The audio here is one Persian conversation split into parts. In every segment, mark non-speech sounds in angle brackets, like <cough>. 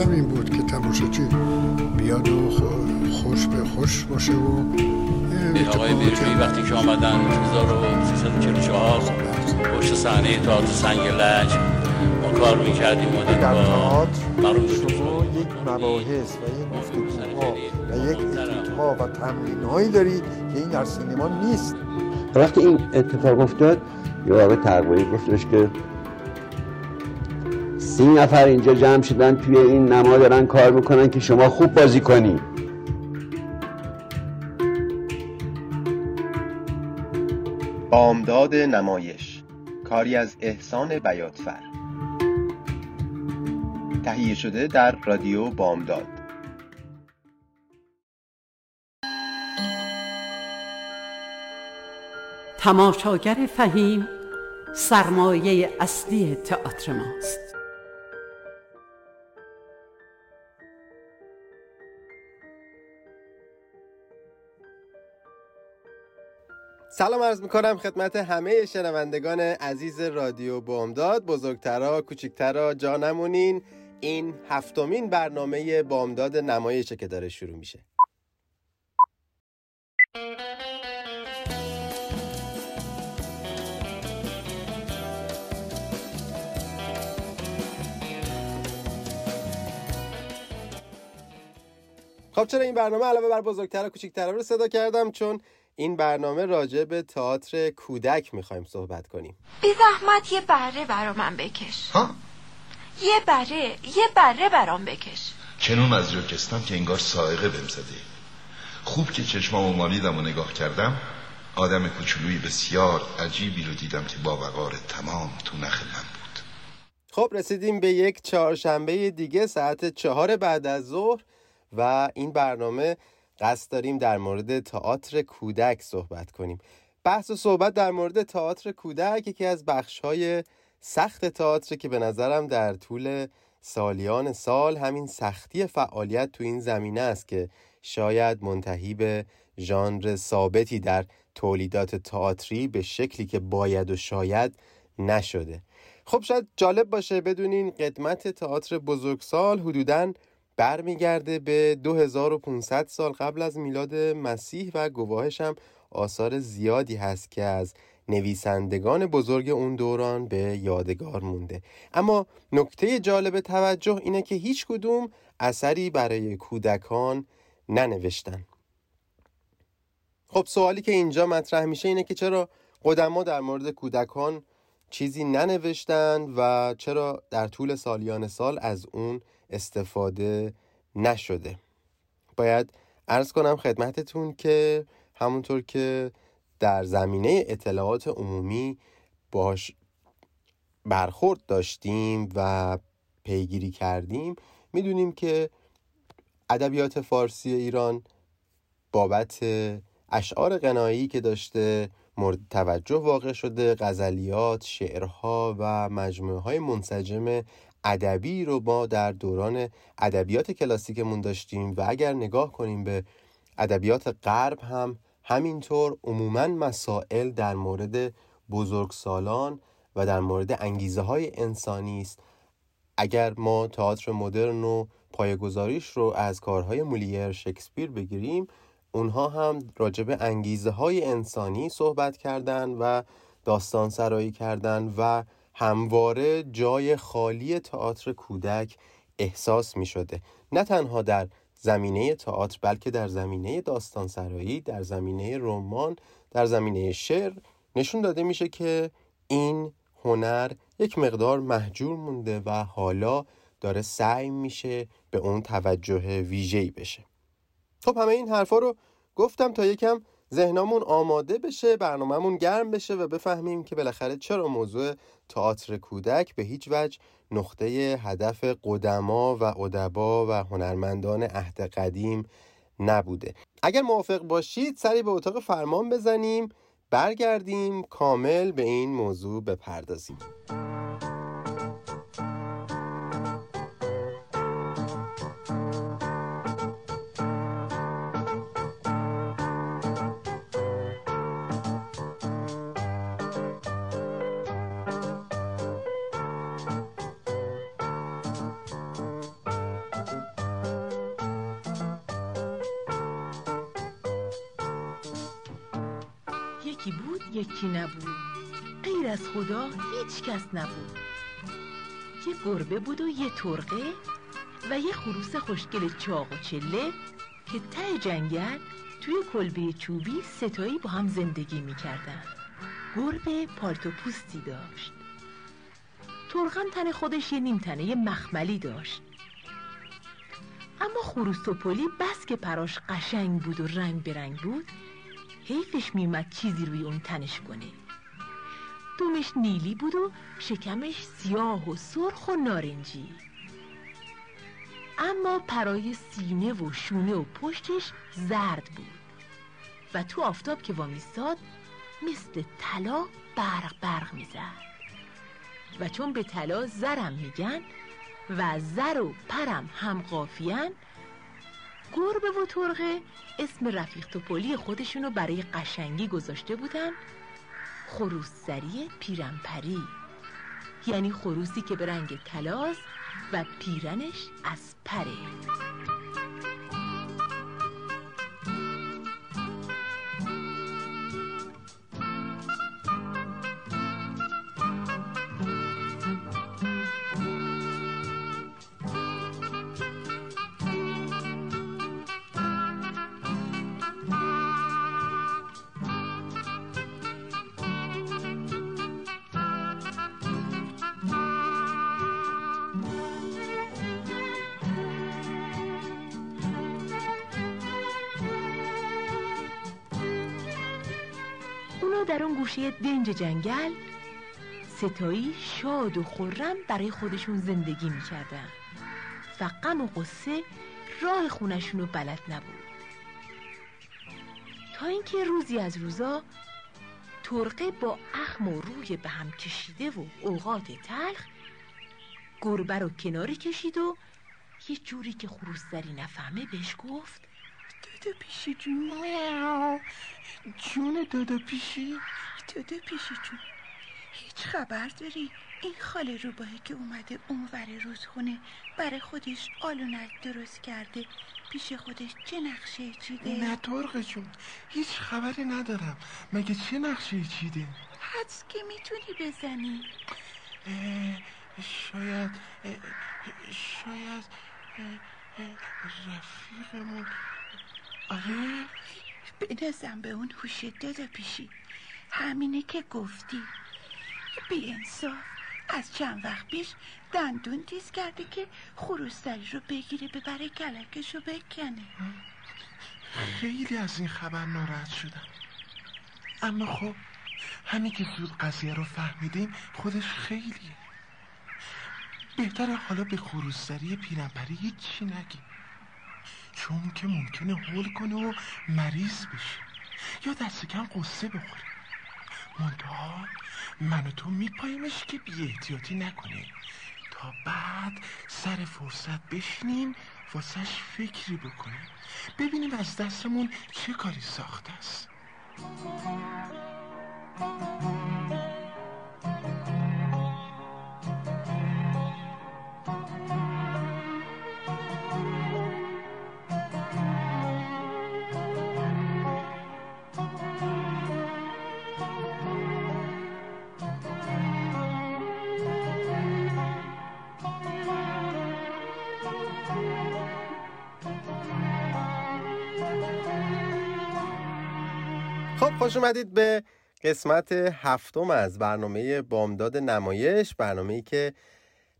مقصودم این بود که تماشاچی بیاد و خوش به خوش باشه و آقای بیروی وقتی که آمدن 1344 پشت صحنه تئاتر سنگ لج ما کار می‌کردیم و در تئاتر شما یک مباحث و یک گفتگوها و یک اتودها و تمرین هایی دارید که این در سینما نیست. وقتی این اتفاق افتاد یه آقای تقویی گفتش که سی نفر اینجا جمع شدن توی این نما دارن کار می‌کنن که شما خوب بازی کنی. بامداد نمایش. کاری از احسان بیاتفر تهیه شده در رادیو بامداد. تماشاگر فهیم سرمایه اصلی تئاتر ماست. سلام عرض می‌کنم خدمت همه شنوندگان عزیز رادیو بامداد. بزرگترا کوچیکترا جانمونین. این هفتمین برنامه بامداد نمایشه که داره شروع میشه. خب چرا این برنامه علاوه بر بزرگتر و رو صدا کردم؟ چون این برنامه راجع به تئاتر کودک می‌خوایم صحبت کنیم. بی زحمت یه بره برا من بکش. ها؟ یه بره یه بره برام بکش. چنون از جا کستم که انگار سائقه بهم زده. خوب که چشمامو مالیدم و نگاه کردم آدم کوچولوی بسیار عجیبی رو دیدم که با وقار تمام تو نخ من بود. خب رسیدیم به یک چهارشنبه دیگه ساعت چهار بعد از ظهر و این برنامه قصد داریم در مورد تئاتر کودک صحبت کنیم. بحث و صحبت در مورد تئاتر کودک یکی از بخشهای سخت تئاتر که به نظرم در طول سالیان سال همین سختی فعالیت تو این زمینه است که شاید منتهی به ژانر ثابتی در تولیدات تئاتری به شکلی که باید و شاید نشده. خب شاید جالب باشه بدونین قدمت تئاتر بزرگسال حدوداً برمیگرده به 2500 سال قبل از میلاد مسیح و گواهش هم آثار زیادی هست که از نویسندگان بزرگ اون دوران به یادگار مونده. اما نکته جالب توجه اینه که هیچ کدوم اثری برای کودکان ننوشتن. خب سوالی که اینجا مطرح میشه اینه که چرا قدما در مورد کودکان چیزی ننوشتن و چرا در طول سالیان سال از اون استفاده نشده. باید ارز کنم خدمتتون که همونطور که در زمینه اطلاعات عمومی باش برخورد داشتیم و پیگیری کردیم می‌دونیم که ادبیات فارسی ایران بابت اشعار غنایی که داشته مورد توجه واقع شده غزلیات، شعرها و مجموعه های منسجم ادبی رو ما در دوران ادبیات کلاسیکمون داشتیم و اگر نگاه کنیم به ادبیات غرب هم همینطور عموما مسائل در مورد بزرگسالان و در مورد انگیزه های انسانی است. اگر ما تئاتر مدرن و پایگذاریش رو از کارهای مولیر شکسپیر بگیریم اونها هم راجب انگیزه های انسانی صحبت کردن و داستان سرایی کردن و همواره جای خالی تئاتر کودک احساس می شده نه تنها در زمینه تئاتر بلکه در زمینه داستان سرایی در زمینه رمان در زمینه شعر نشون داده میشه که این هنر یک مقدار محجور مونده و حالا داره سعی میشه به اون توجه ویژه‌ای بشه. خب همه این حرفا رو گفتم تا یکم ذهنمون آماده بشه برنامهمون گرم بشه و بفهمیم که بالاخره چرا موضوع تئاتر کودک به هیچ وجه نقطه هدف قدما و ادبا و هنرمندان عهد قدیم نبوده. اگر موافق باشید سری به اتاق فرمان بزنیم برگردیم کامل به این موضوع بپردازیم. هیچکی بود یکی نبود. غیر از خدا هیچ کس نبود. یه گربه بود و یه ترقه و یه خروس خوشگل چاق و چله که ته جنگل توی کلبه چوبی ستایی با هم زندگی می‌کردن. گربه پالتو پوستی داشت. ترغم تن خودش یه نیمتنه مخملی داشت. اما خروس توپلی بس که پراش قشنگ بود و رنگ برنگ بود حیفش میومد چیزی روی اون تنش کنه. دومش نیلی بود و شکمش سیاه و سرخ و نارنجی. اما پرای سینه و شونه و پشتش زرد بود. و تو آفتاب که وامیستاد مثل طلا برق برق می‌زد. و چون به طلا زرم میگن و زر و پرم هم قافیان گربه و ترغه اسم رفیق توپلی خودشونو برای قشنگی گذاشته بودن. خروسری پیرنپری یعنی خروسی که به رنگ طلاست و پیرنش از پره. در اون گوشه دنج جنگل ستایی شاد و خورم برای خودشون زندگی می‌کردن و غم و قصه راه خونشون رو بلد نبود. تا اینکه روزی از روزا ترقه با اخم و روی به هم کشیده و اوقات تلخ گربه رو کناری کشید و یه جوری که خروسزری نفهمه بهش گفت دادا پیشی جون. جون دادا پیشی دادا پیشی جون. هیچ خبر داری؟ این خاله روباهی که اومده اونور رودخونه برای خودش آلونک درست کرده. پیش خودش چه نقشه چیده؟ نه ترق جون هیچ خبری ندارم. مگه چه نقشه چیده؟ حدس که می‌تونی بزنی. شاید شاید رفیقمون بنازم به اون هوش دادا پیشی. همینه که گفتی. بی انصاف. از چند وقت پیش دندون تیز کرده که خروستری رو بگیره ببره کلکش رو بکنه. خیلی از این خبر ناراحت شدم. اما خب همین که زود قضیه رو فهمیدیم خودش خیلیه. بهتره حالا به خروستری پیرنپری هیچی نگیم. چون که ممکنه هول کنه و مریض بشه. یا دست کم قصه بخوره. منتها من و تو میپایمش که بی احتیاطی نکنه تا بعد سر فرصت بشینیم واسش فکری بکنیم. ببینیم از دستمون چه کاری ساخته است. خوش اومدید به قسمت هفتم از برنامه بامداد نمایش برنامه ای که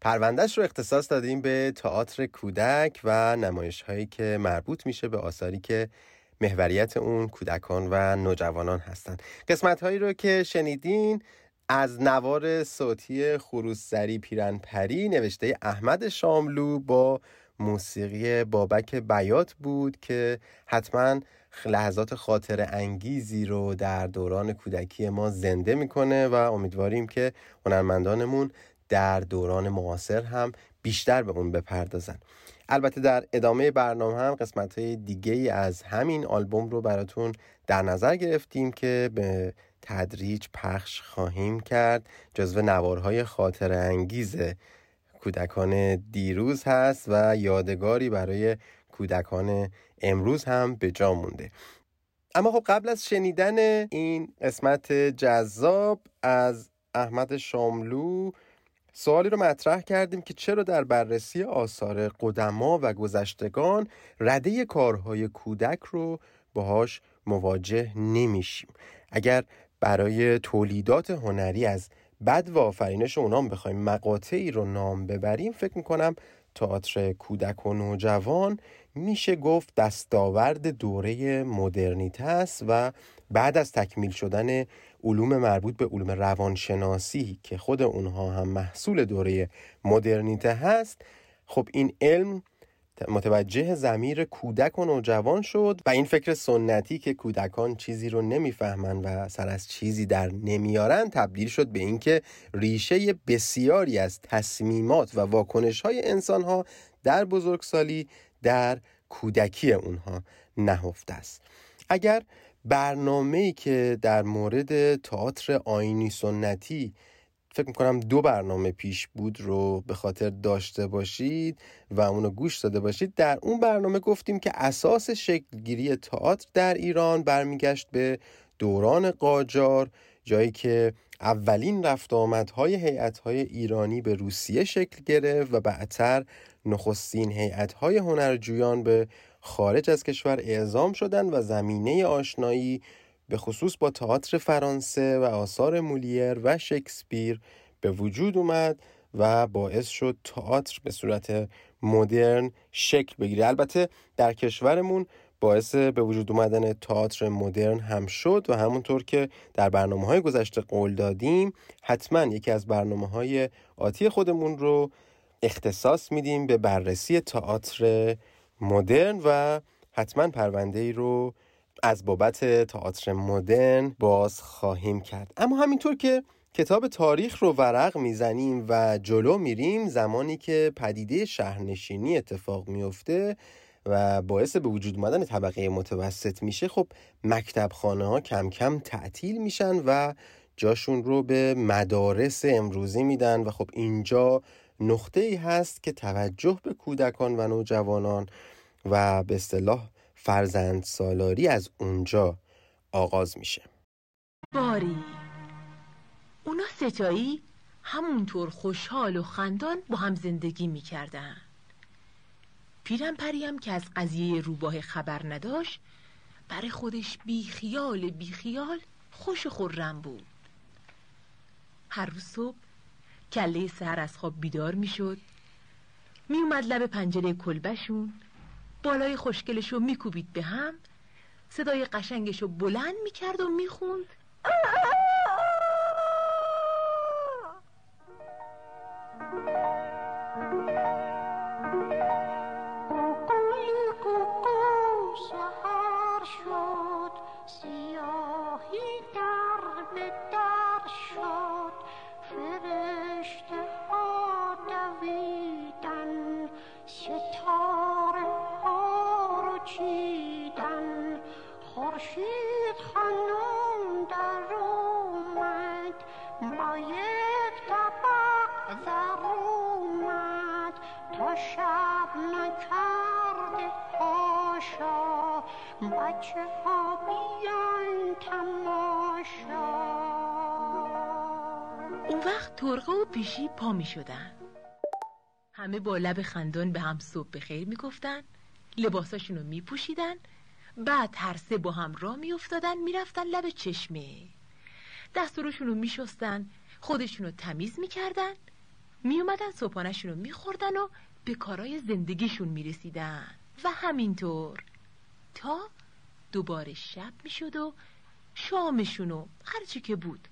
پروندهش رو اختصاص دادیم به تئاتر کودک و نمایش هایی که مربوط میشه به آثاری که محوریت اون کودکان و نوجوانان هستند قسمت هایی رو که شنیدین از نوار صوتی خروسزری پیرنپری نوشته احمد شاملو با موسیقی بابک بیات بود که حتما لحظات خاطر انگیزی رو در دوران کودکی ما زنده می‌کنه و امیدواریم که هنرمندانمون در دوران معاصر هم بیشتر به اون بپردازن. البته در ادامه برنامه هم قسمت های دیگه از همین آلبوم رو براتون در نظر گرفتیم که به تدریج پخش خواهیم کرد. جزو نوارهای خاطر انگیز کودکان دیروز هست و یادگاری برای کودکان امروز هم به جا مونده. اما خب قبل از شنیدن این قسمت جذاب از احمد شاملو سوالی رو مطرح کردیم که چرا در بررسی آثار قدما و گذشتگان رده کارهای کودک رو باهاش مواجه نمیشیم. اگر برای تولیدات هنری از بد و آفرینش اونام بخوایم مقاطعی رو نام ببریم فکر می‌کنم تئاتر کودک و نوجوان میشه گفت دستاورد دوره مدرنیته است و بعد از تکمیل شدن علوم مربوط به علوم روانشناسی که خود اونها هم محصول دوره مدرنیته هست خب این علم متوجه زمیر کودک و نوجوان شد و این فکر سنتی که کودکان چیزی رو نمی‌فهمن و سر از چیزی در نمیارن تبدیل شد به اینکه ریشه بسیاری از تصمیمات و واکنش های انسان ها در بزرگسالی در کودکی اونها نهفته است. اگر برنامه‌ای که در مورد تئاتر آینی سنتی فکر می‌کنم دو برنامه پیش بود رو به خاطر داشته باشید و اونو گوش داده باشید در اون برنامه گفتیم که اساس شکلگیری تئاتر در ایران برمیگشت به دوران قاجار جایی که اولین رفت آمدهای هیئت‌های ایرانی به روسیه شکل گرفت و بعدتر نخستین هیئت‌های هنرجویان به خارج از کشور اعزام شدند و زمینه آشنایی به خصوص با تئاتر فرانسه و آثار مولیر و شکسپیر به وجود اومد و باعث شد تئاتر به صورت مدرن شکل بگیره. البته در کشورمون باعث به وجود اومدن تئاتر مدرن هم شد و همونطور که در برنامه های گذشته قول دادیم حتما یکی از برنامه های آتی خودمون رو اختصاص میدیم به بررسی تئاتر مدرن و حتما پرونده ای رو از بابت تئاتر مدرن باز خواهیم کرد. اما همینطور که کتاب تاریخ رو ورق می‌زنیم و جلو میریم زمانی که پدیده شهرنشینی اتفاق میفته و باعث به وجود اومدن طبقه متوسط میشه خب مکتب خانه ها کم کم تعطیل میشن و جاشون رو به مدارس امروزی میدن و خب اینجا نقطه ای هست که توجه به کودکان و نوجوانان و به اصطلاح فرزند سالاری از اونجا آغاز میشه. باری. اونا ستایی همونطور خوشحال و خندان با هم زندگی می‌کردن. پیرم پریم که از قضیه روباه خبر نداشت برای خودش بی خیال بی خیال خوش خورم بود. هر روز صبح کله سهر از خواب بیدار می‌شد. میومد لب پنجره کلبشون بالای خوشگلشو میکوبید به هم. صدای قشنگشو بلند می‌کرد و می‌خوند. بچه ها بیان تماشا. اون وقت ترقه و پیشی پا می شدن. همه با لب خندان به هم صبح بخیر می گفتن. لباساشون رو می پوشیدن. بعد هر سه با هم را می افتادن می رفتن لب چشمه. دستورشون رو شستن خودشون رو تمیز می کردن می اومدن صبحانشون رو می خوردن و به کارای زندگیشون می رسیدن و همینطور تا دوباره شب می‌شد و شامشون و هرچی که بود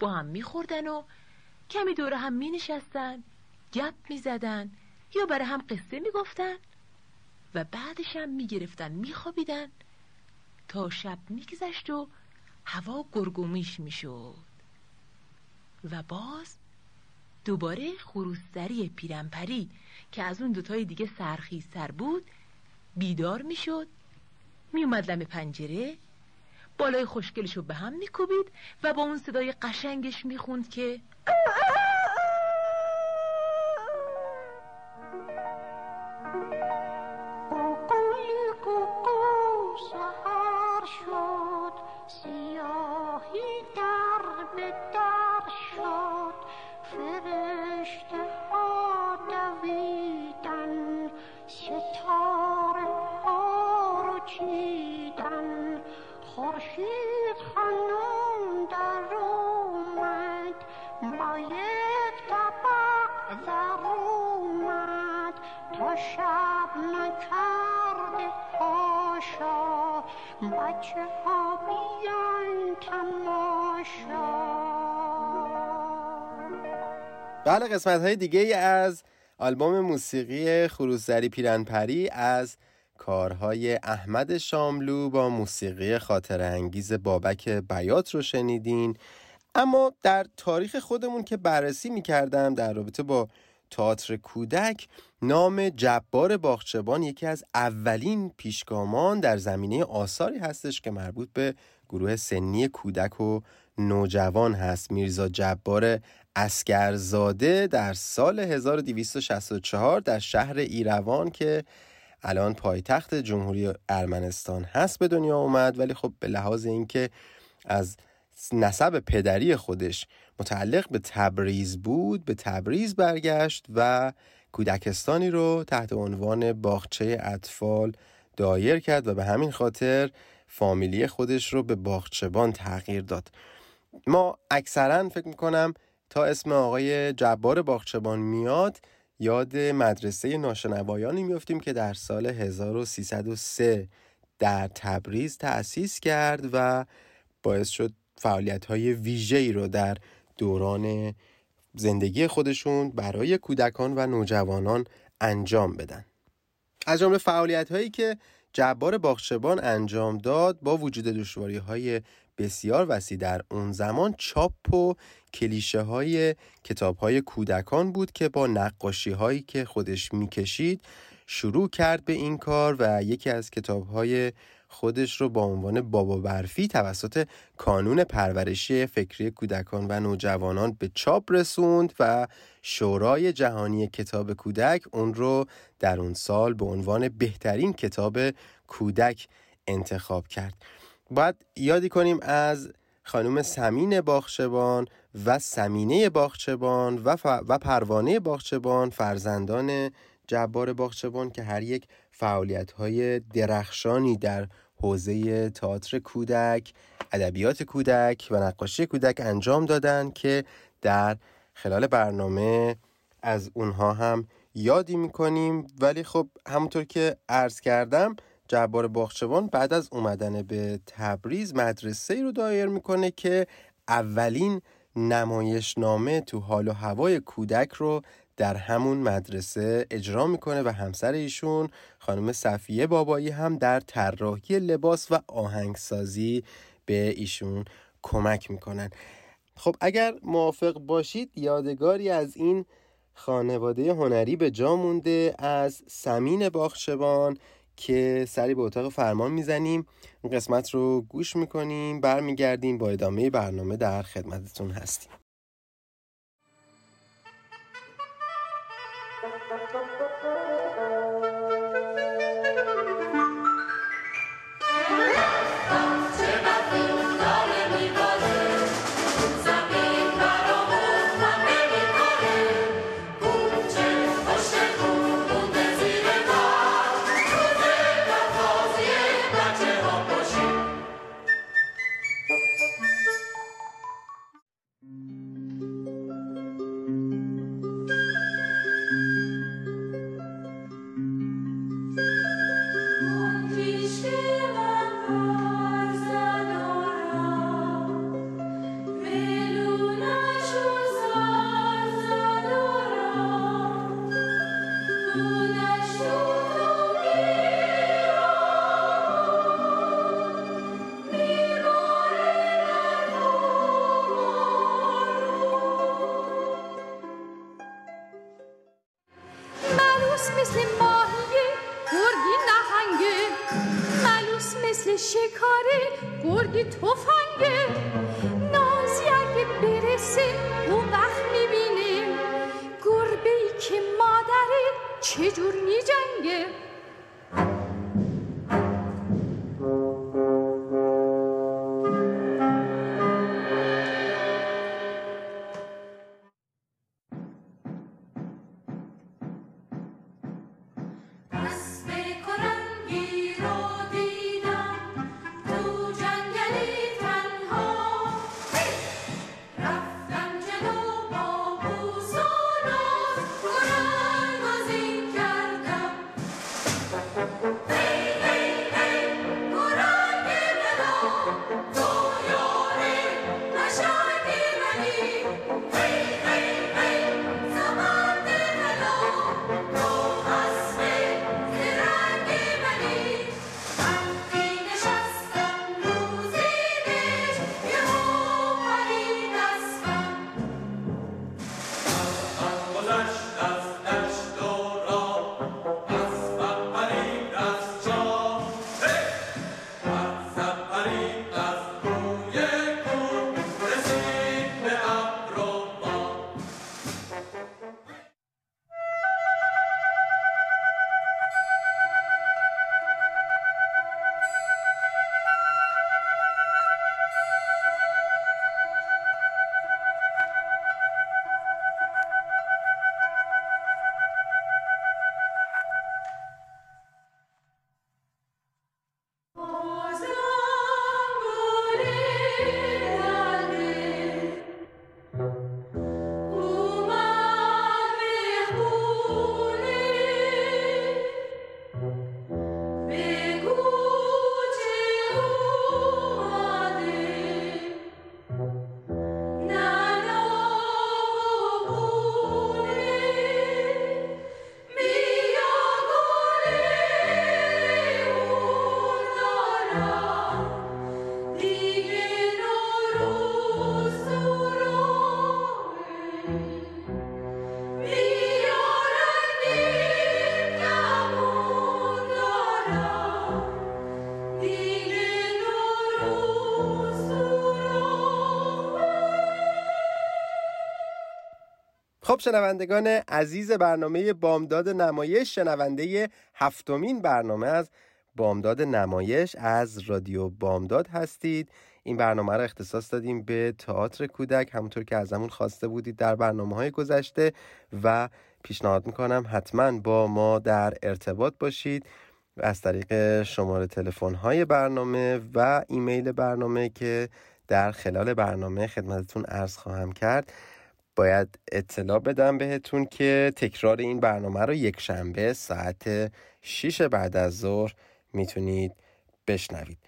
با هم میخوردن و کمی دور هم می نشستن گپ می زدن یا برای هم قصه می گفتن و بعدش هم می گرفتن می خوابیدن تا شب میگذشت و هوا گرگومیش می شد و باز دوباره خروستری پیرمپری که از اون دوتای دیگه سرخیزتر بود بیدار می شد می اومد لم پنجره بالای خوشگلشو به هم میکوبید و با اون صدای قشنگش می‌خوند که خورشید خانم در اومد با یک طبق در اومد. تا شب نکرد هاشا بچه ها بیان تماشا. بله قسمت های دیگه از آلبوم موسیقی خروزدری پیرنپری از کارهای احمد شاملو با موسیقی خاطر انگیز بابک بیات رو شنیدین. اما در تاریخ خودمون که بررسی می‌کردم در رابطه با تئاتر کودک نام جبار باغچبان یکی از اولین پیشگامان در زمینه آثاری هستش که مربوط به گروه سنی کودک و نوجوان هست. میرزا جبار اسکرزاده در سال 1264 در شهر ایروان که الان پایتخت جمهوری ارمنستان هست به دنیا اومد ولی خب به لحاظ اینکه از نسب پدری خودش متعلق به تبریز بود به تبریز برگشت و کودکستانی رو تحت عنوان باغچه اطفال دایر کرد و به همین خاطر فامیلی خودش رو به باغچبان تغییر داد. ما اکثرا فکر می‌کنم تا اسم آقای جبار باغچبان میاد یاد مدرسه ناشنوایانی میفتیم که در سال 1303 در تبریز تأسیس کرد و باعث شد فعالیت های ویژه‌ای رو در دوران زندگی خودشون برای کودکان و نوجوانان انجام بدن. از جمله فعالیت هایی که جبار باغچبان انجام داد با وجود دشواری های بسیار وسیع. در اون زمان چاپ و کلیشه های کتاب های کودکان بود که با نقاشی هایی که خودش می‌کشید شروع کرد به این کار و یکی از کتاب های خودش رو با عنوان بابا برفی توسط کانون پرورشی فکری کودکان و نوجوانان به چاپ رسوند و شورای جهانی کتاب کودک اون رو در اون سال به عنوان بهترین کتاب کودک انتخاب کرد. باید یادی کنیم از خانم سمین باخشبان و سمینه باخچبان و, و پروانه باخچبان فرزندان جبار باخچبان که هر یک فعالیت های درخشانی در حوزه تئاتر کودک، ادبیات کودک و نقاشی کودک انجام دادن که در خلال برنامه از اونها هم یادی می‌کنیم. ولی خب همونطور که عرض کردم جبار باخچبان بعد از اومدن به تبریز مدرسه ای رو دایر می‌کنه که اولین نمایشنامه تو حال و هوای کودک رو در همون مدرسه اجرا می‌کنه و همسر ایشون خانم صفیه بابایی هم در طراحی لباس و آهنگسازی به ایشون کمک می‌کنن. خب اگر موافق باشید یادگاری از این خانواده هنری به جا مونده از سمین باخشبان که سری به اتاق فرمان می‌زنیم این قسمت رو گوش می‌کنیم برمیگردیم با ادامه برنامه در خدمتتون هستیم. شنوندگان عزیز برنامه بامداد نمایش شنونده هفتمین برنامه از بامداد نمایش از رادیو بامداد هستید. این برنامه رو اختصاص دادیم به تئاتر کودک همونطور که ازمون خواسته بودید در برنامه های گذشته و پیشنهاد می‌کنم حتما با ما در ارتباط باشید. از طریق شماره تلفن های برنامه و ایمیل برنامه که در خلال برنامه خدمتتون عرض خواهم کرد. باید اطلاع بدم بهتون که تکرار این برنامه رو یک شنبه ساعت 6 بعد از ظهر می‌تونید بشنوید.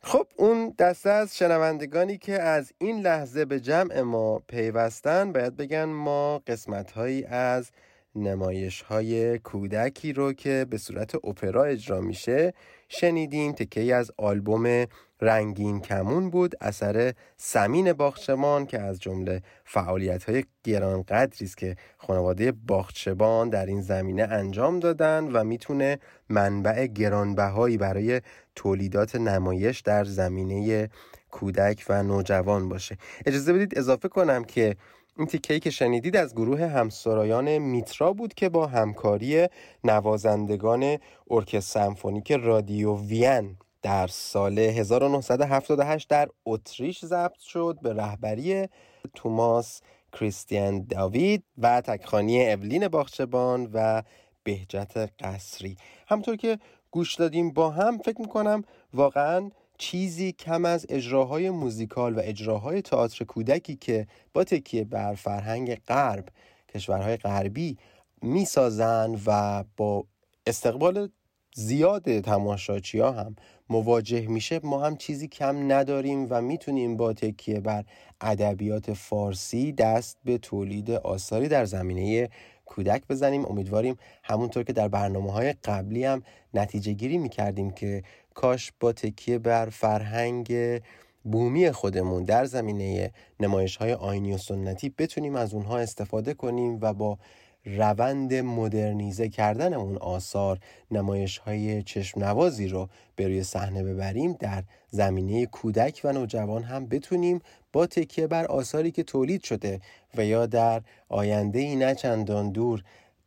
خب اون دسته از شنوندگانی که از این لحظه به جمع ما پیوستن باید بگن ما قسمت هایی از نمایش های کودکی رو که به صورت اپرا اجرا میشه شنیدیم تکه از آلبوم رنگین کمون بود اثر سمین باخچبان که از جمله فعالیت های گرانقدری است که خانواده باخچبان در این زمینه انجام دادن و می‌تونه منبع گرانبهایی برای تولیدات نمایش در زمینه کودک و نوجوان باشه. اجازه بدید اضافه کنم که این تیکهی که شنیدید از گروه همسرایان میترا بود که با همکاری نوازندگان ارکستر سمفونیک رادیو وین در سال 1978 در اتریش ضبط شد به رهبری توماس کریستیان داوید و تکخانی اولین باخچبان و بهجت قصری. همطور که گوش دادیم با هم فکر می‌کنم واقعا چیزی کم از اجراهای موزیکال و اجراهای تئاتر کودکی که با تکیه بر فرهنگ غرب کشورهای غربی می‌سازن و با استقبال زیاد تماشاچی ها هم مواجه میشه. ما هم چیزی کم نداریم و می‌تونیم با تکیه بر ادبیات فارسی دست به تولید آثاری در زمینه کودک بزنیم. امیدواریم همونطور که در برنامه های قبلی هم نتیجه گیری می‌کردیم که کاش با تکیه بر فرهنگ بومی خودمون در زمینه نمایش های آینی و سنتی بتونیم از اونها استفاده کنیم و با روند مدرنیزه کردن اون آثار نمایش های چشم نوازی رو به روی صحنه ببریم در زمینه کودک و نوجوان هم بتونیم با تکیه بر آثاری که تولید شده و یا در آینده ای نه چندان دور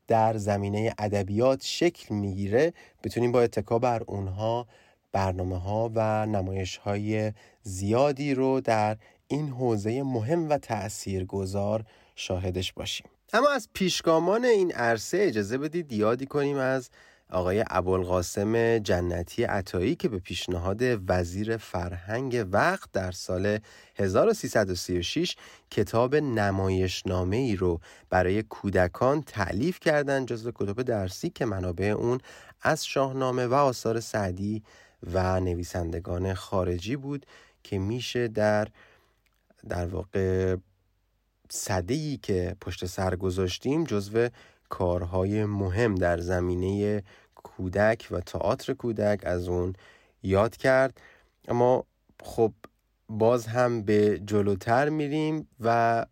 در زمینه ادبیات شکل می‌گیره بتونیم با اتکا بر اونها برنامه ها و نمایش های زیادی رو در این حوزه مهم و تأثیر گذار شاهدش باشیم. اما از پیشگامان این عرصه اجازه بدید یادی کنیم از آقای ابوالقاسم جنتی عطایی که به پیشنهاد وزیر فرهنگ وقت در سال 1336 کتاب نمایشنامه ای رو برای کودکان تعلیف کردند جزو کتاب درسی که منابع اون از شاهنامه و آثار سعدی و نویسندگان خارجی بود که میشه در در واقع صده که پشت سر گذاشتیم جزو کارهای مهم در زمینه کودک و تئاتر کودک از اون یاد کرد. اما خب باز هم به جلوتر میریم و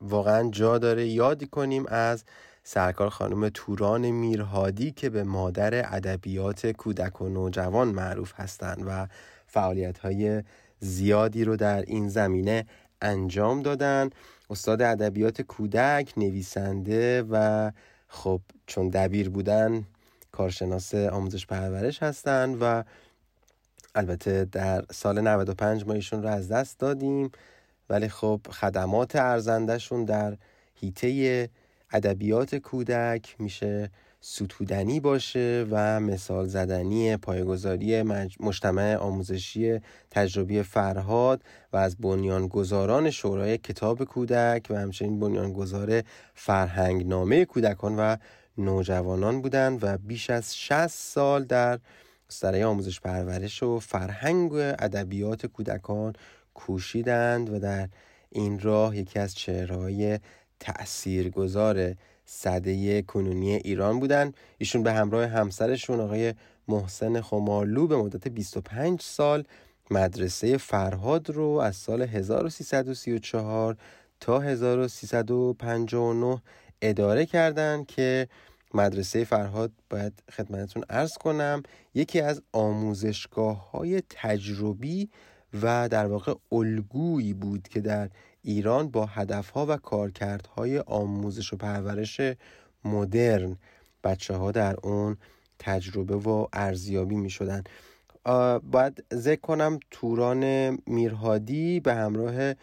واقعا جا داره یادی کنیم از سرکار خانم توران میرهادی که به مادر ادبیات کودک و نوجوان معروف هستند و فعالیت های زیادی رو در این زمینه انجام دادن. استاد ادبیات کودک نویسنده و خب چون دبیر بودن کارشناس آموزش پرورش هستن و البته در سال 95 ما ایشون رو از دست دادیم. ولی خب خدمات ارزندهشون در هیته ادبیات کودک میشه ستودنی باشه و مثال زدنی پایگذاری مجتمع آموزشی تجربی فرهاد و از بنیانگذاران شورای کتاب کودک و همچنین بنیانگذار فرهنگ نامه کودکان و نوجوانان بودند و بیش از 60 سال در سرای آموزش پرورش و فرهنگ و ادبیات کودکان کوشیدند و در این راه یکی از چهرهای تأثیرگذار صده کنونی ایران بودن. ایشون به همراه همسرشون آقای محسن خمالو به مدت 25 سال مدرسه فرهاد رو از سال 1334 تا 1359 اداره کردند که مدرسه فرهاد باید خدمتتون ارز کنم یکی از آموزشگاه های تجربی و در واقع الگویی بود که در ایران با هدفها و کارکردهای آموزش و پرورش مدرن بچه ها در اون تجربه و ارزیابی می شدن باید ذکر کنم توران میرهادی به همراه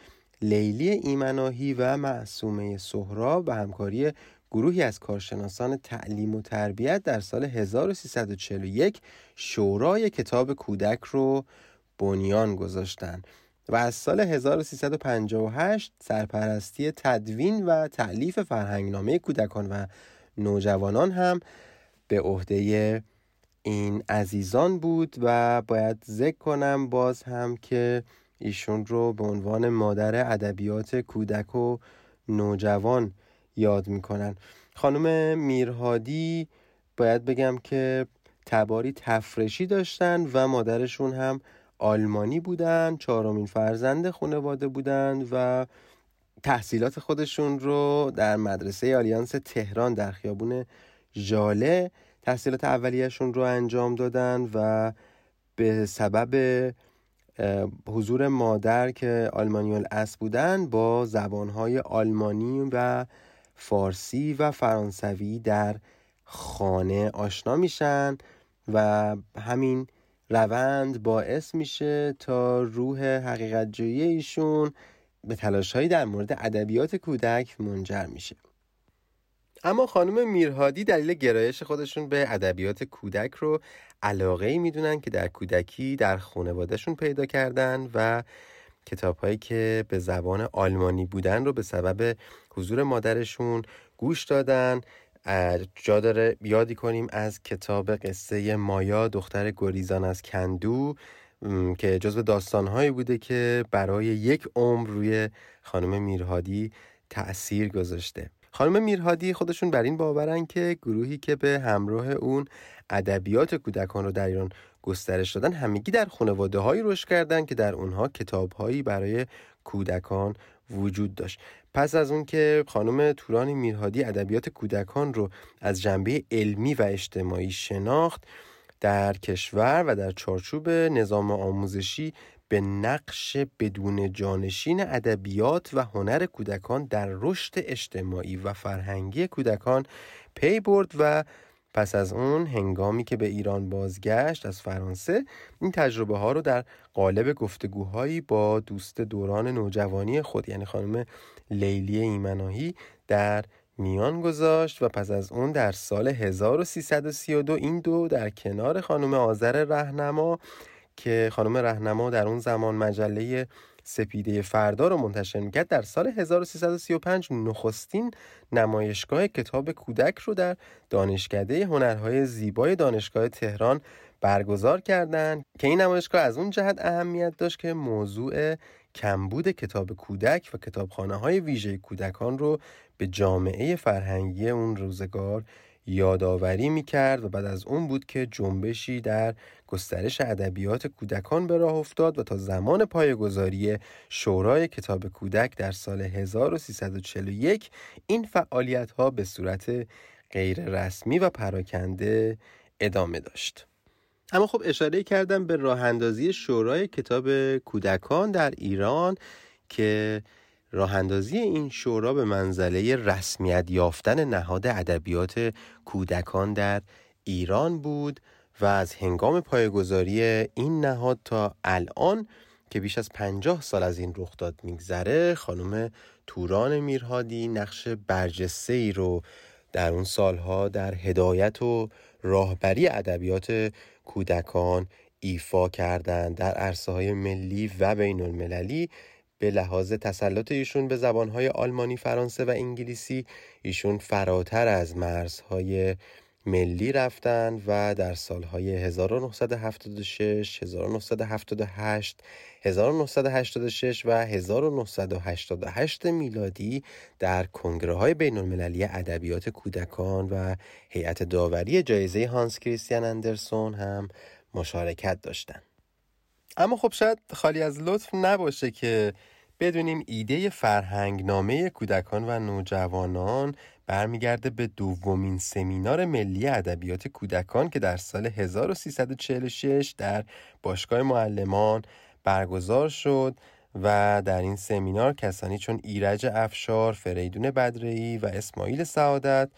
لیلی ایمناهی و معصومه سهراب به همکاری گروهی از کارشناسان تعلیم و تربیت در سال 1341 شورای کتاب کودک رو بنیان گذاشتند و از سال 1358 سرپرستی تدوین و تعلیف فرهنگنامه کودکان و نوجوانان هم به عهده این عزیزان بود و باید ذکر کنم باز هم که ایشون رو به عنوان مادر ادبیات کودک و نوجوان یاد می‌کنن. خانم میرهادی باید بگم که تباری تفرشی داشتن و مادرشون هم آلمانی بودن چهارمین فرزند خانواده بودن و تحصیلات خودشون رو در مدرسه آلیانس تهران در خیابون ژاله تحصیلات اولیهشون رو انجام دادن و به سبب حضور مادر که آلمانی الاصل بودن با زبانهای آلمانی و فارسی و فرانسوی در خانه آشنا میشن و همین روند باعث میشه تا روح حقیقت ایشون به تلاشهایی در مورد ادبیات کودک منجر میشه. اما خانم میرهادی دلیل گرایش خودشون به ادبیات کودک رو علاقه ای می‌دونن که در کودکی در خانوادهشون پیدا کردن و کتاب هایی که به زبان آلمانی بودن رو به سبب حضور مادرشون گوش دادن جا داره. یادی کنیم از کتاب قصه مایا دختر گریزان از کندو که جزو داستانهایی بوده که برای یک عمر روی خانم میرهادی تأثیر گذاشته. خانم میرهادی خودشون بر این باورن که گروهی که به همراه اون ادبیات کودکان رو در ایران گسترش دادن همگی در خانواده هایی رشد کردن که در اونها کتاب هایی برای کودکان وجود داشت. پس از اون که خانم توران میرهادی ادبیات کودکان رو از جنبه علمی و اجتماعی شناخت در کشور و در چارچوب نظام آموزشی به نقش بدون جانشین ادبیات و هنر کودکان در رشد اجتماعی و فرهنگی کودکان پی برد و پس از اون هنگامی که به ایران بازگشت از فرانسه این تجربه ها رو در قالب گفتگوهایی با دوست دوران نوجوانی خود یعنی خانم لیلی ایمناهی در میان گذاشت و پس از اون در سال 1332 این دو در کنار خانم آذر رهنما که خانم رهنما در اون زمان مجله سپیده فردا رو منتشر می‌کرد در سال 1335 نخستین نمایشگاه کتاب کودک رو در دانشکده هنرهای زیبای دانشگاه تهران برگزار کردند که این نمایشگاه از اون جهت اهمیت داشت که موضوع کمبود کتاب کودک و کتابخانه های ویژه کودکان رو به جامعه فرهنگی اون روزگار یادآوری می‌کرد و بعد از اون بود که جنبشی در گسترش ادبیات کودکان به راه افتاد و تا زمان پایگذاری شورای کتاب کودک در سال 1341 این فعالیت ها به صورت غیر رسمی و پراکنده ادامه داشت. اما خب اشاره کردم به راه اندازی شورای کتاب کودکان در ایران که راه اندازی این شورا به منزله رسمیت یافتن نهاد ادبیات کودکان در ایران بود و از هنگام پایگذاری این نهاد تا الان که بیش از پنجاه سال از این رخ داد میگذره خانم توران میرهادی نقش برجسته ای رو در اون سالها در هدایت و راهبری ادبیات کودکان ایفا کردند. در عرصه های ملی و بین المللی به لحاظ تسلط ایشون به زبانهای آلمانی، فرانسه و انگلیسی ایشون فراتر از مرزهای ملی رفتن و در سالهای 1976 1978 1986 و 1988 میلادی در کنگره های بین المللی ادبیات کودکان و هیئت داوری جایزه هانس کریستیان اندرسون هم مشارکت داشتند. اما خب شاید خالی از لطف نباشه که بدونیم ایده فرهنگنامه کودکان و نوجوانان برمیگرده به دومین سمینار ملی ادبیات کودکان که در سال 1346 در باشگاه معلمان برگزار شد و در این سمینار کسانی چون ایرج افشار، فریدون بدرهی و اسماعیل سعادت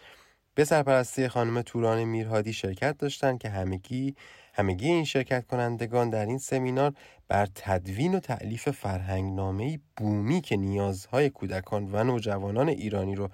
به سرپرستی خانم توران میرهادی شرکت داشتند که همگی همگی این شرکت کنندگان در این سمینار بر تدوین و تعلیف فرهنگنامه‌ای بومی که نیازهای کودکان و نوجوانان ایرانی رو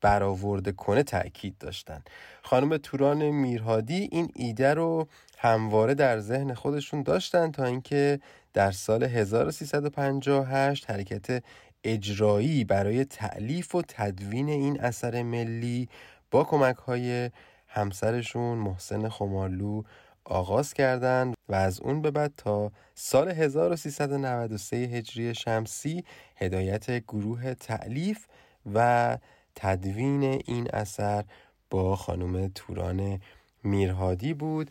برآورده کنه تاکید داشتند. خانم توران میرهادی این ایده رو همواره در ذهن خودشون داشتن تا اینکه در سال 1358 حرکت اجرایی برای تعلیف و تدوین این اثر ملی با کمک های همسرشون محسن خمارلو آغاز کردند و از اون به بعد تا سال 1393 هجری شمسی هدایت گروه تعلیف و تدوین این اثر با خانم توران میرهادی بود.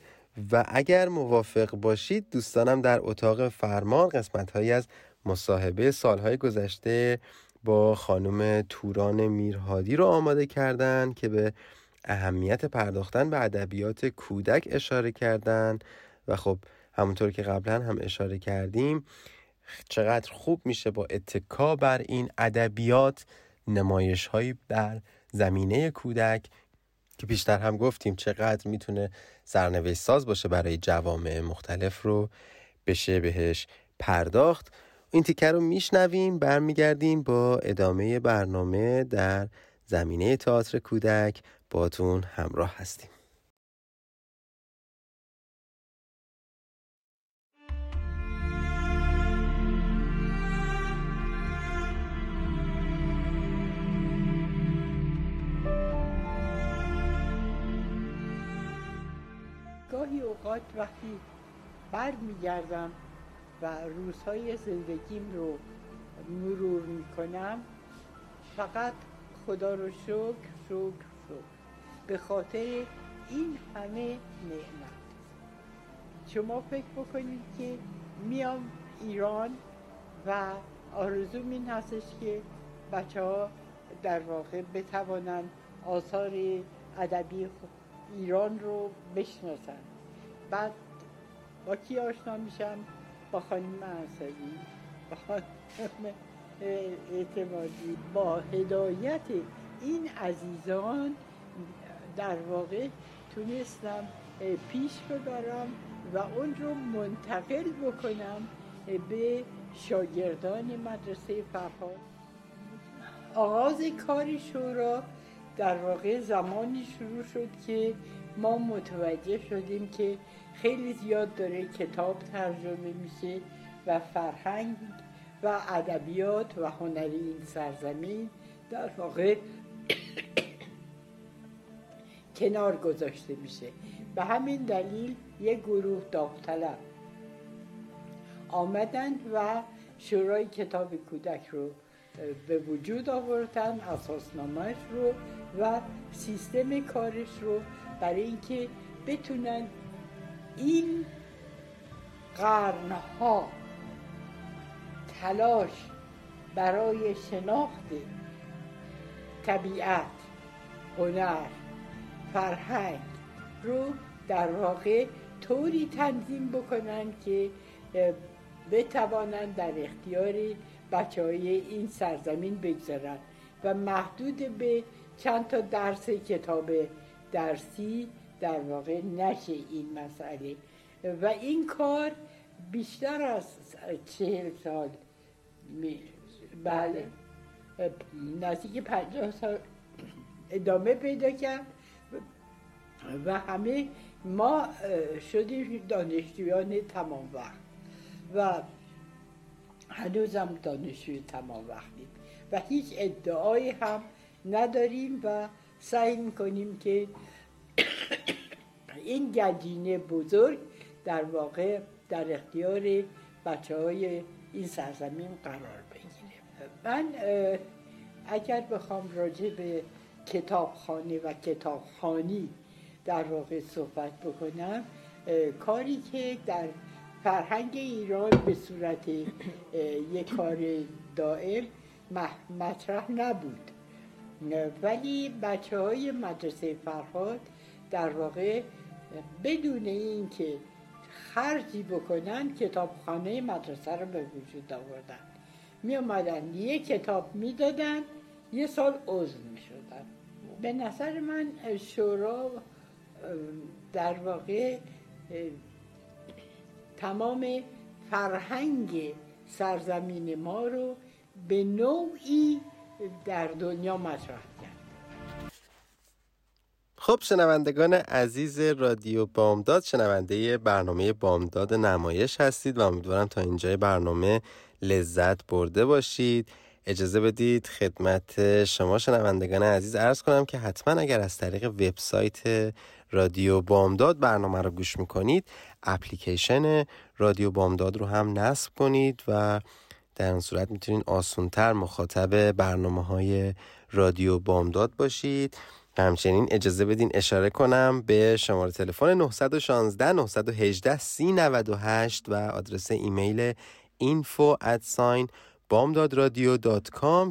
و اگر موافق باشید دوستانم در اتاق فرمان قسمت هایی از مصاحبه سالهای گذشته با خانم توران میرهادی رو آماده کردن که به اهمیت پرداختن به ادبیات کودک اشاره کردن. و خب همونطور که قبلا هم اشاره کردیم چقدر خوب میشه با اتکا بر این ادبیات نمایش هایی در زمینه کودک که بیشتر هم گفتیم چقدر می‌تونه سرنوشت ساز باشه برای جوامع مختلف رو بشه بهش پرداخت. این تیکه رو میشنویم برمیگردیم با ادامه برنامه در زمینه تئاتر کودک. باتون همراه هستیم. گاهی اوقات وقتی بر میگردم و روزهای زندگیم رو مرور می‌کنم. فقط خدا رو شکر شکر شکر. به خاطر این همه نعمت. شما فکر بکنید که میام ایران و آرزوم این هستش که بچه ها در واقع بتوانند آثار ادبی ایران رو بشناسن بعد با کی آشنا میشم؟ با خانم انصاری با خانم اعتمادی با هدایت این عزیزان در واقع تونستم پیش ببرم و اون رو منتقل بکنم به شاگردان مدرسه فرهاد. آغاز کار شورا در واقع زمانی شروع شد که ما متوجه شدیم که خیلی زیاد داره کتاب ترجمه میشه و فرهنگ و ادبیات و هنری این سرزمین در واقع <coughs> کنار گذاشته میشه. به همین دلیل یک گروه داوطلب آمدن و شورای کتاب کودک رو به وجود آوردن اساسنامهش رو و سیستم کارش رو برای اینکه بتونن این قرنها تلاش برای شناخت طبیعت هنر فرهنگ رو در واقع طوری تنظیم بکنن که بتوانند در اختیار بچه های این سرزمین بگذارن و محدود به چند تا درس کتاب درسی در واقع نشه این مسئله. و این کار بیشتر از چهل سال بله. نزدیک پنجاه سال ادامه پیدا کرد و همه ما شدیم دانشجویان تمام وقت. و هنوزم دانشجوی تمام وقتیم. و هیچ ادعایی هم نداریم و سعی می‌کنیم که این گنجینه بزرگ در واقع در اختیار بچه های این سرزمین قرار بگیره. من اگر بخوام راجع به کتابخانه و کتابخانی در واقع صحبت بکنم کاری که در فرهنگ ایران به صورت یک کار دائم مطرح نبود. ولی بچه های مدرسه فرهاد در واقع بدون اینکه خرجی بکنن کتابخانه مدرسه رو به وجود آوردن. می آمدن یه کتاب می‌دادن یه سال عضو می شدن به نظر من شورا در واقع تمام فرهنگ سرزمین ما رو به نوعی در دنیا مطرح کرد. خب شنوندگان عزیز رادیو بامداد شنونده برنامه بامداد نمایش هستید و امیدوارم تا اینجای برنامه لذت برده باشید. اجازه بدید خدمت شما شنوندگان عزیز ارز کنم که حتما اگر از طریق وبسایت رادیو بامداد برنامه رو گوش می‌کنید اپلیکیشن رادیو بامداد رو هم نصب کنید و در این صورت می‌تونید آسونتر مخاطب برنامه های رادیو بامداد باشید. همچنین اجازه بدین اشاره کنم به شماره تلفن 916 918 3098 و آدرس ایمیل info at sign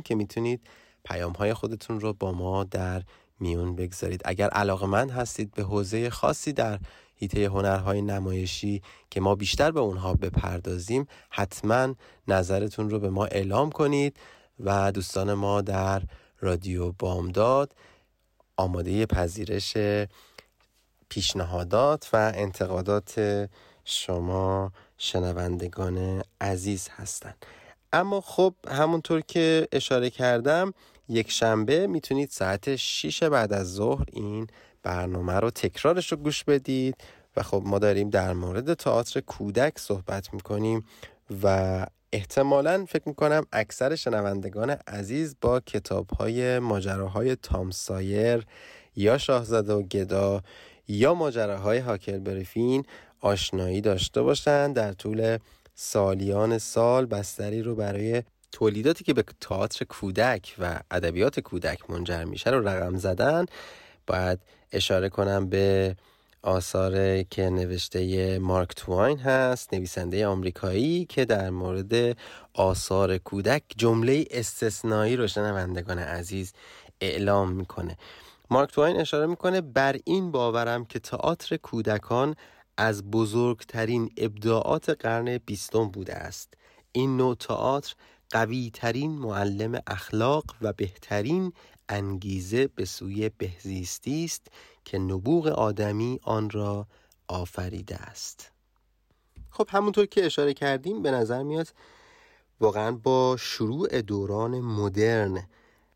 که می‌تونید پیام های خودتون رو با ما در میون بگذارید. اگر علاقه من هستید به حوزه خاصی در هیته هنرهای نمایشی که ما بیشتر به اونها بپردازیم حتما نظرتون رو به ما اعلام کنید و دوستان ما در رادیو بامداد آماده پذیرش پیشنهادات و انتقادات شما شنوندگان عزیز هستند. اما خب همونطور که اشاره کردم یک شنبه می‌تونید ساعت 6 بعد از ظهر این برنامه رو تکرارش رو گوش بدید. و خب ما داریم در مورد تئاتر کودک صحبت می‌کنیم و احتمالا فکر می‌کنم اکثر شنوندگان عزیز با کتاب های ماجراهای تام سایر یا شاهزاده و گدا یا ماجراهای هاکل بریفین آشنایی داشته باشند در طول سالیان سال بستری رو برای تولیداتی که به تئاتر کودک و ادبیات کودک منجر میشه رو رقم زدن. باید اشاره کنم به آثار که نوشته مارک تواین هست نویسنده آمریکایی که در مورد آثار کودک جمله استثنایی رو شنوندگان عزیز اعلام می‌کنه. مارک تواین اشاره می‌کنه بر این باورم که تئاتر کودکان از بزرگترین ابداعات قرن بیستم بوده است. این نوع تئاتر قوی ترین معلم اخلاق و بهترین انگیزه به سوی بهزیستی است که نبوغ آدمی آن را آفریده است. خب همونطور که اشاره کردیم به نظر میاد واقعا با شروع دوران مدرن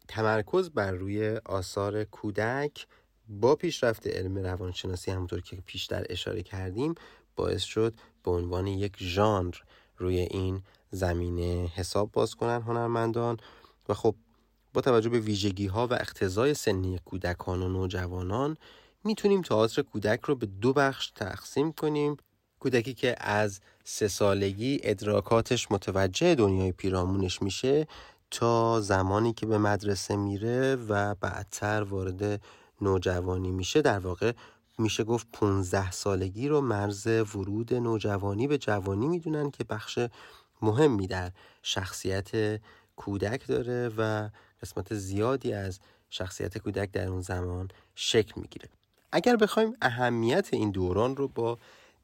تمرکز بر روی آثار کودک با پیشرفت علم روانشناسی همونطور که پیشتر اشاره کردیم باعث شد به عنوان یک ژانر روی این زمینه حساب باز کنن هنرمندان. و خب با توجه به ویژگی ها و اقتضای سنی کودکان و نوجوانان می‌تونیم تئاتر کودک رو به دو بخش تقسیم کنیم. کودکی که از سه سالگی ادراکاتش متوجه دنیای پیرامونش میشه تا زمانی که به مدرسه میره و بعدتر وارد نوجوانی میشه. در واقع میشه گفت 15 سالگی رو مرز ورود نوجوانی به جوانی می‌دونن که بخش مهمی در شخصیت کودک داره و قسمت زیادی از شخصیت کودک در اون زمان شکل می‌گیره. اگر بخوایم اهمیت این دوران رو با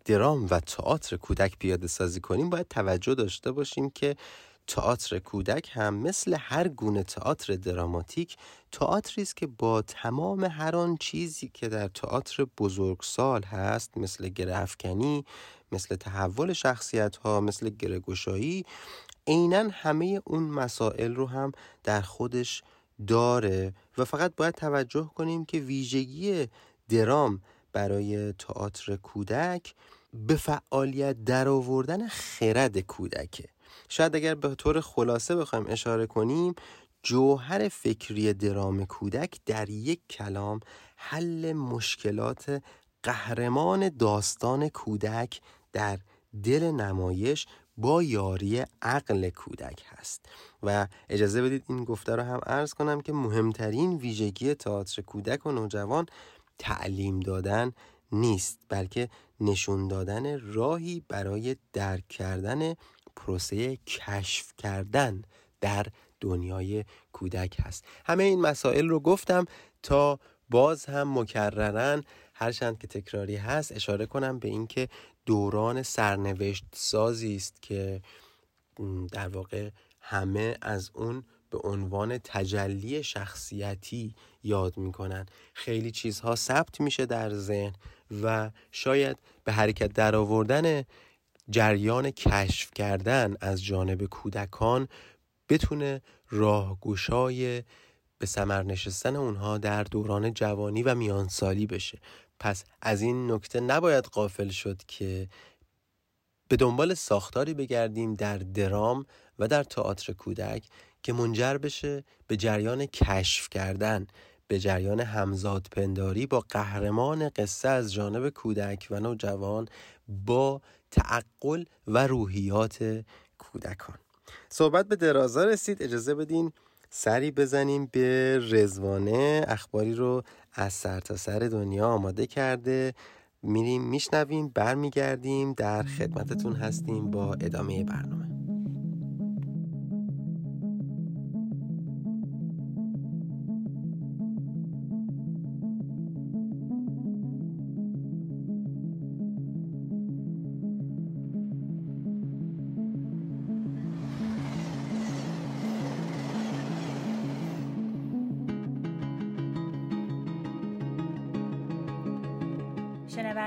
درام و تئاتر کودک پیاده سازی کنیم باید توجه داشته باشیم که تئاتر کودک هم مثل هر گونه تئاتر دراماتیک تئاتری است که با تمام هر آن چیزی که در تئاتر بزرگسال هست مثل گرهفکنی مثل تحول شخصیت ها مثل گرهگشایی عینا همه اون مسائل رو هم در خودش داره و فقط باید توجه کنیم که ویژگی درام برای تئاتر کودک به فعالیت درآوردن خرد کودکه. شاید اگر به طور خلاصه بخوایم اشاره کنیم جوهر فکری درام کودک در یک کلام حل مشکلات قهرمان داستان کودک در دل نمایش با یاری عقل کودک هست. و اجازه بدید این گفته رو هم عرض کنم که مهمترین ویژگی تئاتر کودک و نوجوان تعلیم دادن نیست بلکه نشون دادن راهی برای درک کردن پروسه کشف کردن در دنیای کودک هست. همه این مسائل رو گفتم تا باز هم مکررن. هرچند که تکراری هست اشاره کنم به اینکه دوران سرنوشت سازی است که در واقع همه از اون به عنوان تجلی شخصیتی یاد می‌کنن. خیلی چیزها ثبت میشه در ذهن و شاید به حرکت در آوردن جریان کشف کردن از جانب کودکان بتونه راهگشای به سمر نشستن اونها در دوران جوانی و میانسالی بشه. پس از این نکته نباید قافل شد که به دنبال ساختاری بگردیم در درام و در تئاتر کودک که منجر بشه به جریان کشف کردن به جریان همزاد پنداری با قهرمان قصه از جانب کودک و نوجوان با تعقل و روحیات کودکان. صحبت به درازا رسید اجازه بدین سری بزنیم به رزوانه اخباری رو از سرتاسر سر دنیا آماده کرده. میریم میشنویم برمیگردیم. در خدمتتون هستیم با ادامه برنامه.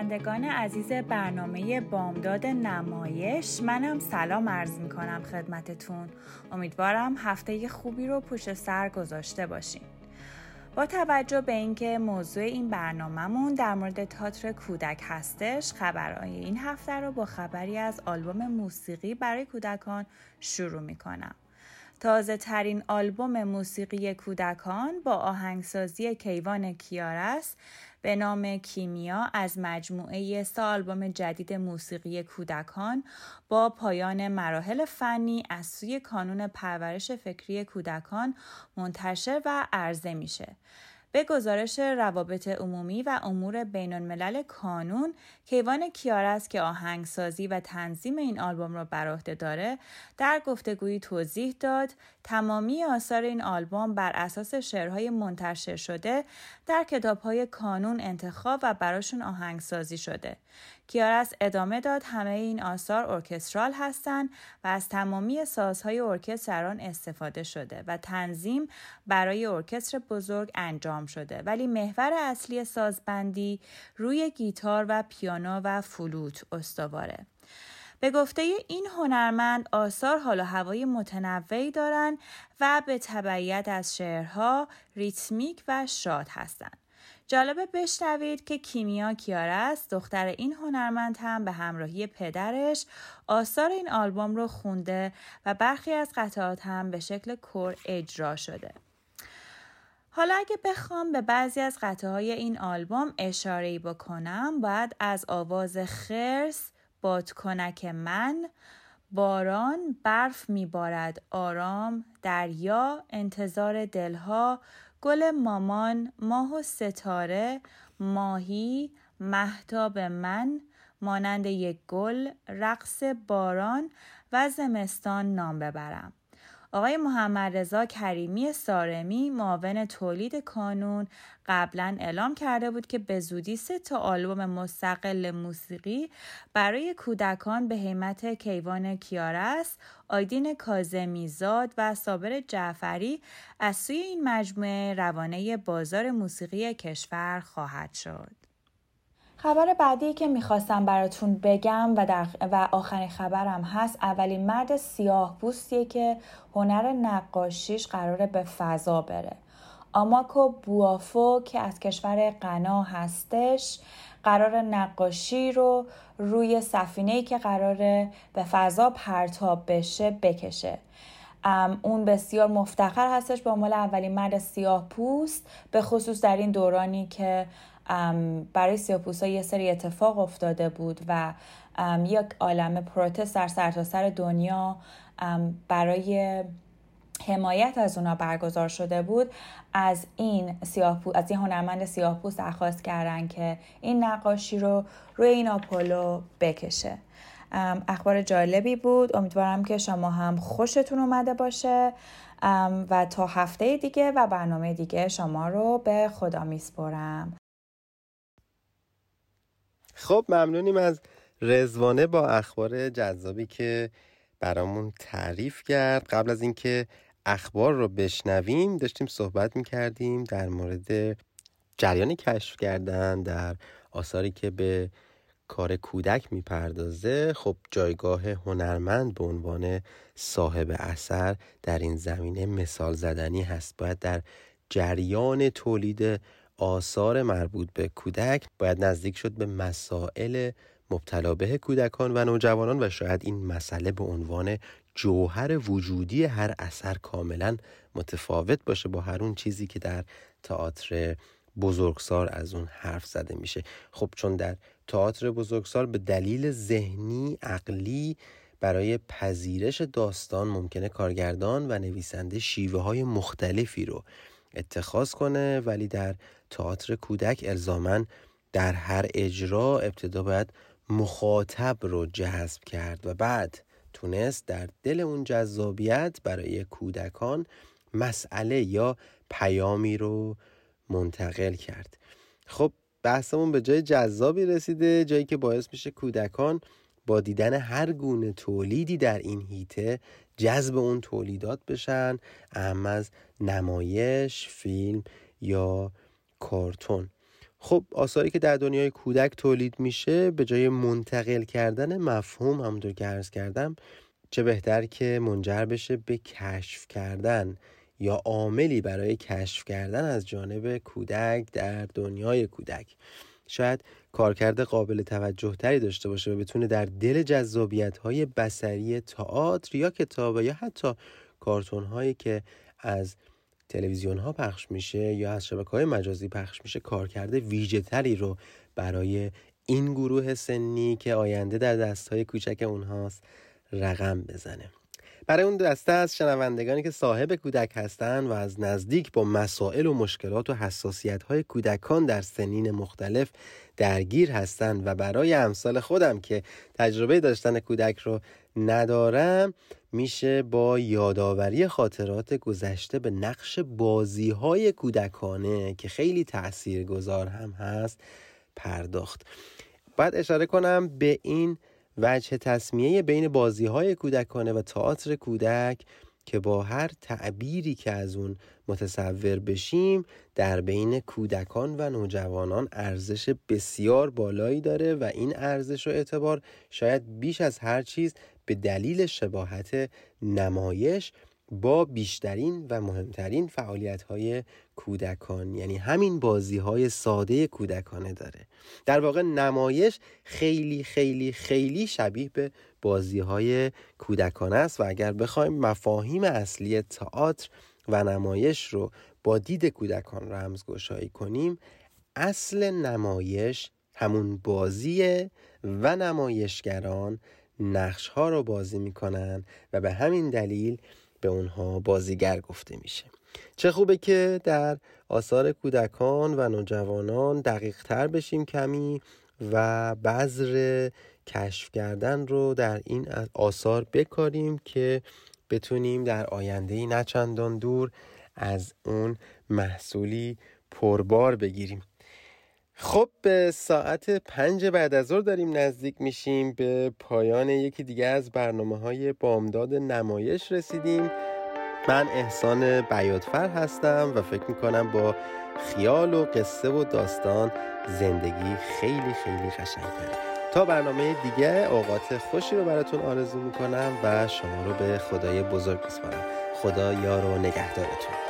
شنوندگان عزیز برنامه بامداد نمایش منم سلام عرض می کنم خدمتتون. امیدوارم هفته خوبی رو پشت سر گذاشته باشین. با توجه به اینکه موضوع این برنامهمون در مورد تاتر کودک هستش خبرهای این هفته رو با خبری از آلبوم موسیقی برای کودکان شروع می کنم تازه ترین آلبوم موسیقی کودکان با آهنگسازی کیوان کیارس به نام کیمیا از مجموعه سه آلبوم جدید موسیقی کودکان با پایان مراحل فنی از سوی کانون پرورش فکری کودکان منتشر و عرضه میشه. به گزارش روابط عمومی و امور بین الملل کانون کیوان کیارس که آهنگسازی و تنظیم این آلبوم را بر عهده داره در گفتگویی توضیح داد تمامی آثار این آلبوم بر اساس شعرهای منتشر شده در کتابهای کانون انتخاب و براشون آهنگسازی شده. کیارس ادامه داد. همه این آثار ارکسترال هستند و از تمامی سازهای ارکستر آن استفاده شده و تنظیم برای ارکستر بزرگ انجام شده. ولی محور اصلی سازبندی روی گیتار و پیانو و فلوت استواره. به گفته این هنرمند آثار حال و هوای متنوعی دارند و به تبعیت از شعرها ریتمیک و شاد هستند. جالبه بشنوید که کیمیا کیارست دختر این هنرمند هم به همراهی پدرش آثار این آلبوم رو خونده و برخی از قطعات هم به شکل کور اجرا شده. حالا اگه بخوام به بعضی از قطعه های این آلبوم اشاره بکنم باید از آواز خرس بادکنک من باران برف میبارد آرام دریا انتظار دلها گل مامان ماه و ستاره ماهی محتاب من مانند یک گل رقص باران و زمستان نام ببرم. آقای محمد رضا کریمی سارمی معاون تولید کانون قبلا اعلام کرده بود که به زودی سه تا آلبوم مستقل موسیقی برای کودکان به حیمت کیوان کیارس، آیدین کازمیزاد و صابر جعفری از سوی این مجموعه روانه بازار موسیقی کشور خواهد شد. خبر بعدی که می‌خواستم براتون بگم و, در و آخرین خبرم هست اولین مرد سیاه بوستیه که هنر نقاشیش قراره به فضا بره. آماکو بوافو که از کشور غنا هستش قرار نقاشی رو روی سفینه که قراره به فضا پرتاب بشه بکشه. اون بسیار مفتخر هستش به عنوان اولین مرد سیاه پوست به خصوص در این دورانی که برای سیاپوسا یه سری اتفاق افتاده بود و یک عالم پروتست در سرتاسر سر دنیا برای حمایت از اونا برگزار شده بود. از این سیاهپو از این هنرمند سیاهپوست درخواست کردن که این نقاشی رو روی این آپولو بکشه. اخبار جالبی بود. امیدوارم که شما هم خوشتون اومده باشه. و تا هفته دیگه و برنامه دیگه شما رو به خدا میسپرم. خب ممنونیم از رزوانه با اخبار جذابی که برامون تعریف کرد. قبل از اینکه اخبار رو بشنویم داشتیم صحبت می‌کردیم در مورد جریان کشف کردن در آثاری که به کار کودک می‌پردازه. خب جایگاه هنرمند به عنوان صاحب اثر در این زمینه مثال زدنی هست. باید در جریان تولید آثار مربوط به کودک باید نزدیک شد به مسائل مبتلا به کودکان و نوجوانان و شاید این مسئله به عنوان جوهر وجودی هر اثر کاملا متفاوت باشه با هر اون چیزی که در تئاتر بزرگسال از اون حرف زده میشه. خب چون در تئاتر بزرگسال به دلیل ذهنی عقلی برای پذیرش داستان ممکنه کارگردان و نویسنده شیوه های مختلفی رو اتخاذ کنه ولی در تئاتر کودک الزامن در هر اجرا ابتدا باید مخاطب رو جذب کرد و بعد تونست در دل اون جذابیت برای کودکان مسئله یا پیامی رو منتقل کرد. خب بحثمون به جای جذابی رسیده جایی که باعث میشه کودکان با دیدن هر گونه تولیدی در این هیته جذب اون تولیدات بشن اهم از نمایش فیلم یا کارتون. خب آثاری که در دنیای کودک تولید میشه به جای منتقل کردن مفهوم همونطور که عرض کردم چه بهتر که منجر بشه به کشف کردن یا عاملی برای کشف کردن از جانب کودک در دنیای کودک. شاید کارکرد قابل توجه تری داشته باشه و بتونه در دل جذابیت های بسری تئاتر یا کتاب یا حتی کارتون هایی که از تلویزیون ها پخش میشه یا از شبکه های مجازی پخش میشه کارکرد ویژه تری رو برای این گروه سنی که آینده در دست های کوچک اونهاست رقم بزنه. برای اون دسته از شنوندگانی که صاحب کودک هستند و از نزدیک با مسائل و مشکلات و حساسیت های کودکان در سنین مختلف درگیر هستند و برای امثال خودم که تجربه داشتن کودک رو ندارم میشه با یادآوری خاطرات گذشته به نقش بازی های کودکانه که خیلی تأثیر گذار هم هست پرداخت. باید اشاره کنم به این وجه تصمیه بین بازی های کودکانه و تئاتر کودک که با هر تعبیری که از اون متصور بشیم در بین کودکان و نوجوانان ارزش بسیار بالایی داره و این ارزش و اعتبار شاید بیش از هر چیز به دلیل شباهت نمایش با بیشترین و مهمترین فعالیت های کودکان. یعنی همین بازی های ساده کودکانه داره. در واقع نمایش خیلی خیلی خیلی شبیه به بازی های کودکانه است و اگر بخوایم مفاهیم اصلی تئاتر و نمایش رو با دید کودکان رمزگشایی کنیم اصل نمایش همون بازیه و نمایشگران نقش ها رو بازی می‌کنن و به همین دلیل به اونها بازیگر گفته میشه. چه خوبه که در آثار کودکان و نوجوانان دقیق تر بشیم کمی و بذر کشف کردن رو در این آثار بکاریم که بتونیم در آینده چندان دور از اون محصولی پربار بگیریم. خب به ساعت پنج بعد از ظهر داریم نزدیک میشیم به پایان یکی دیگه از برنامه های بامداد نمایش رسیدیم. من احسان بیادفر هستم و فکر می‌کنم با خیال و قصه و داستان زندگی خیلی خیلی قشنگتره. تا برنامه دیگه اوقات خوشی رو براتون آرزو می‌کنم و شما رو به خدای بزرگ بسپارم خدا یار و نگهدارتون.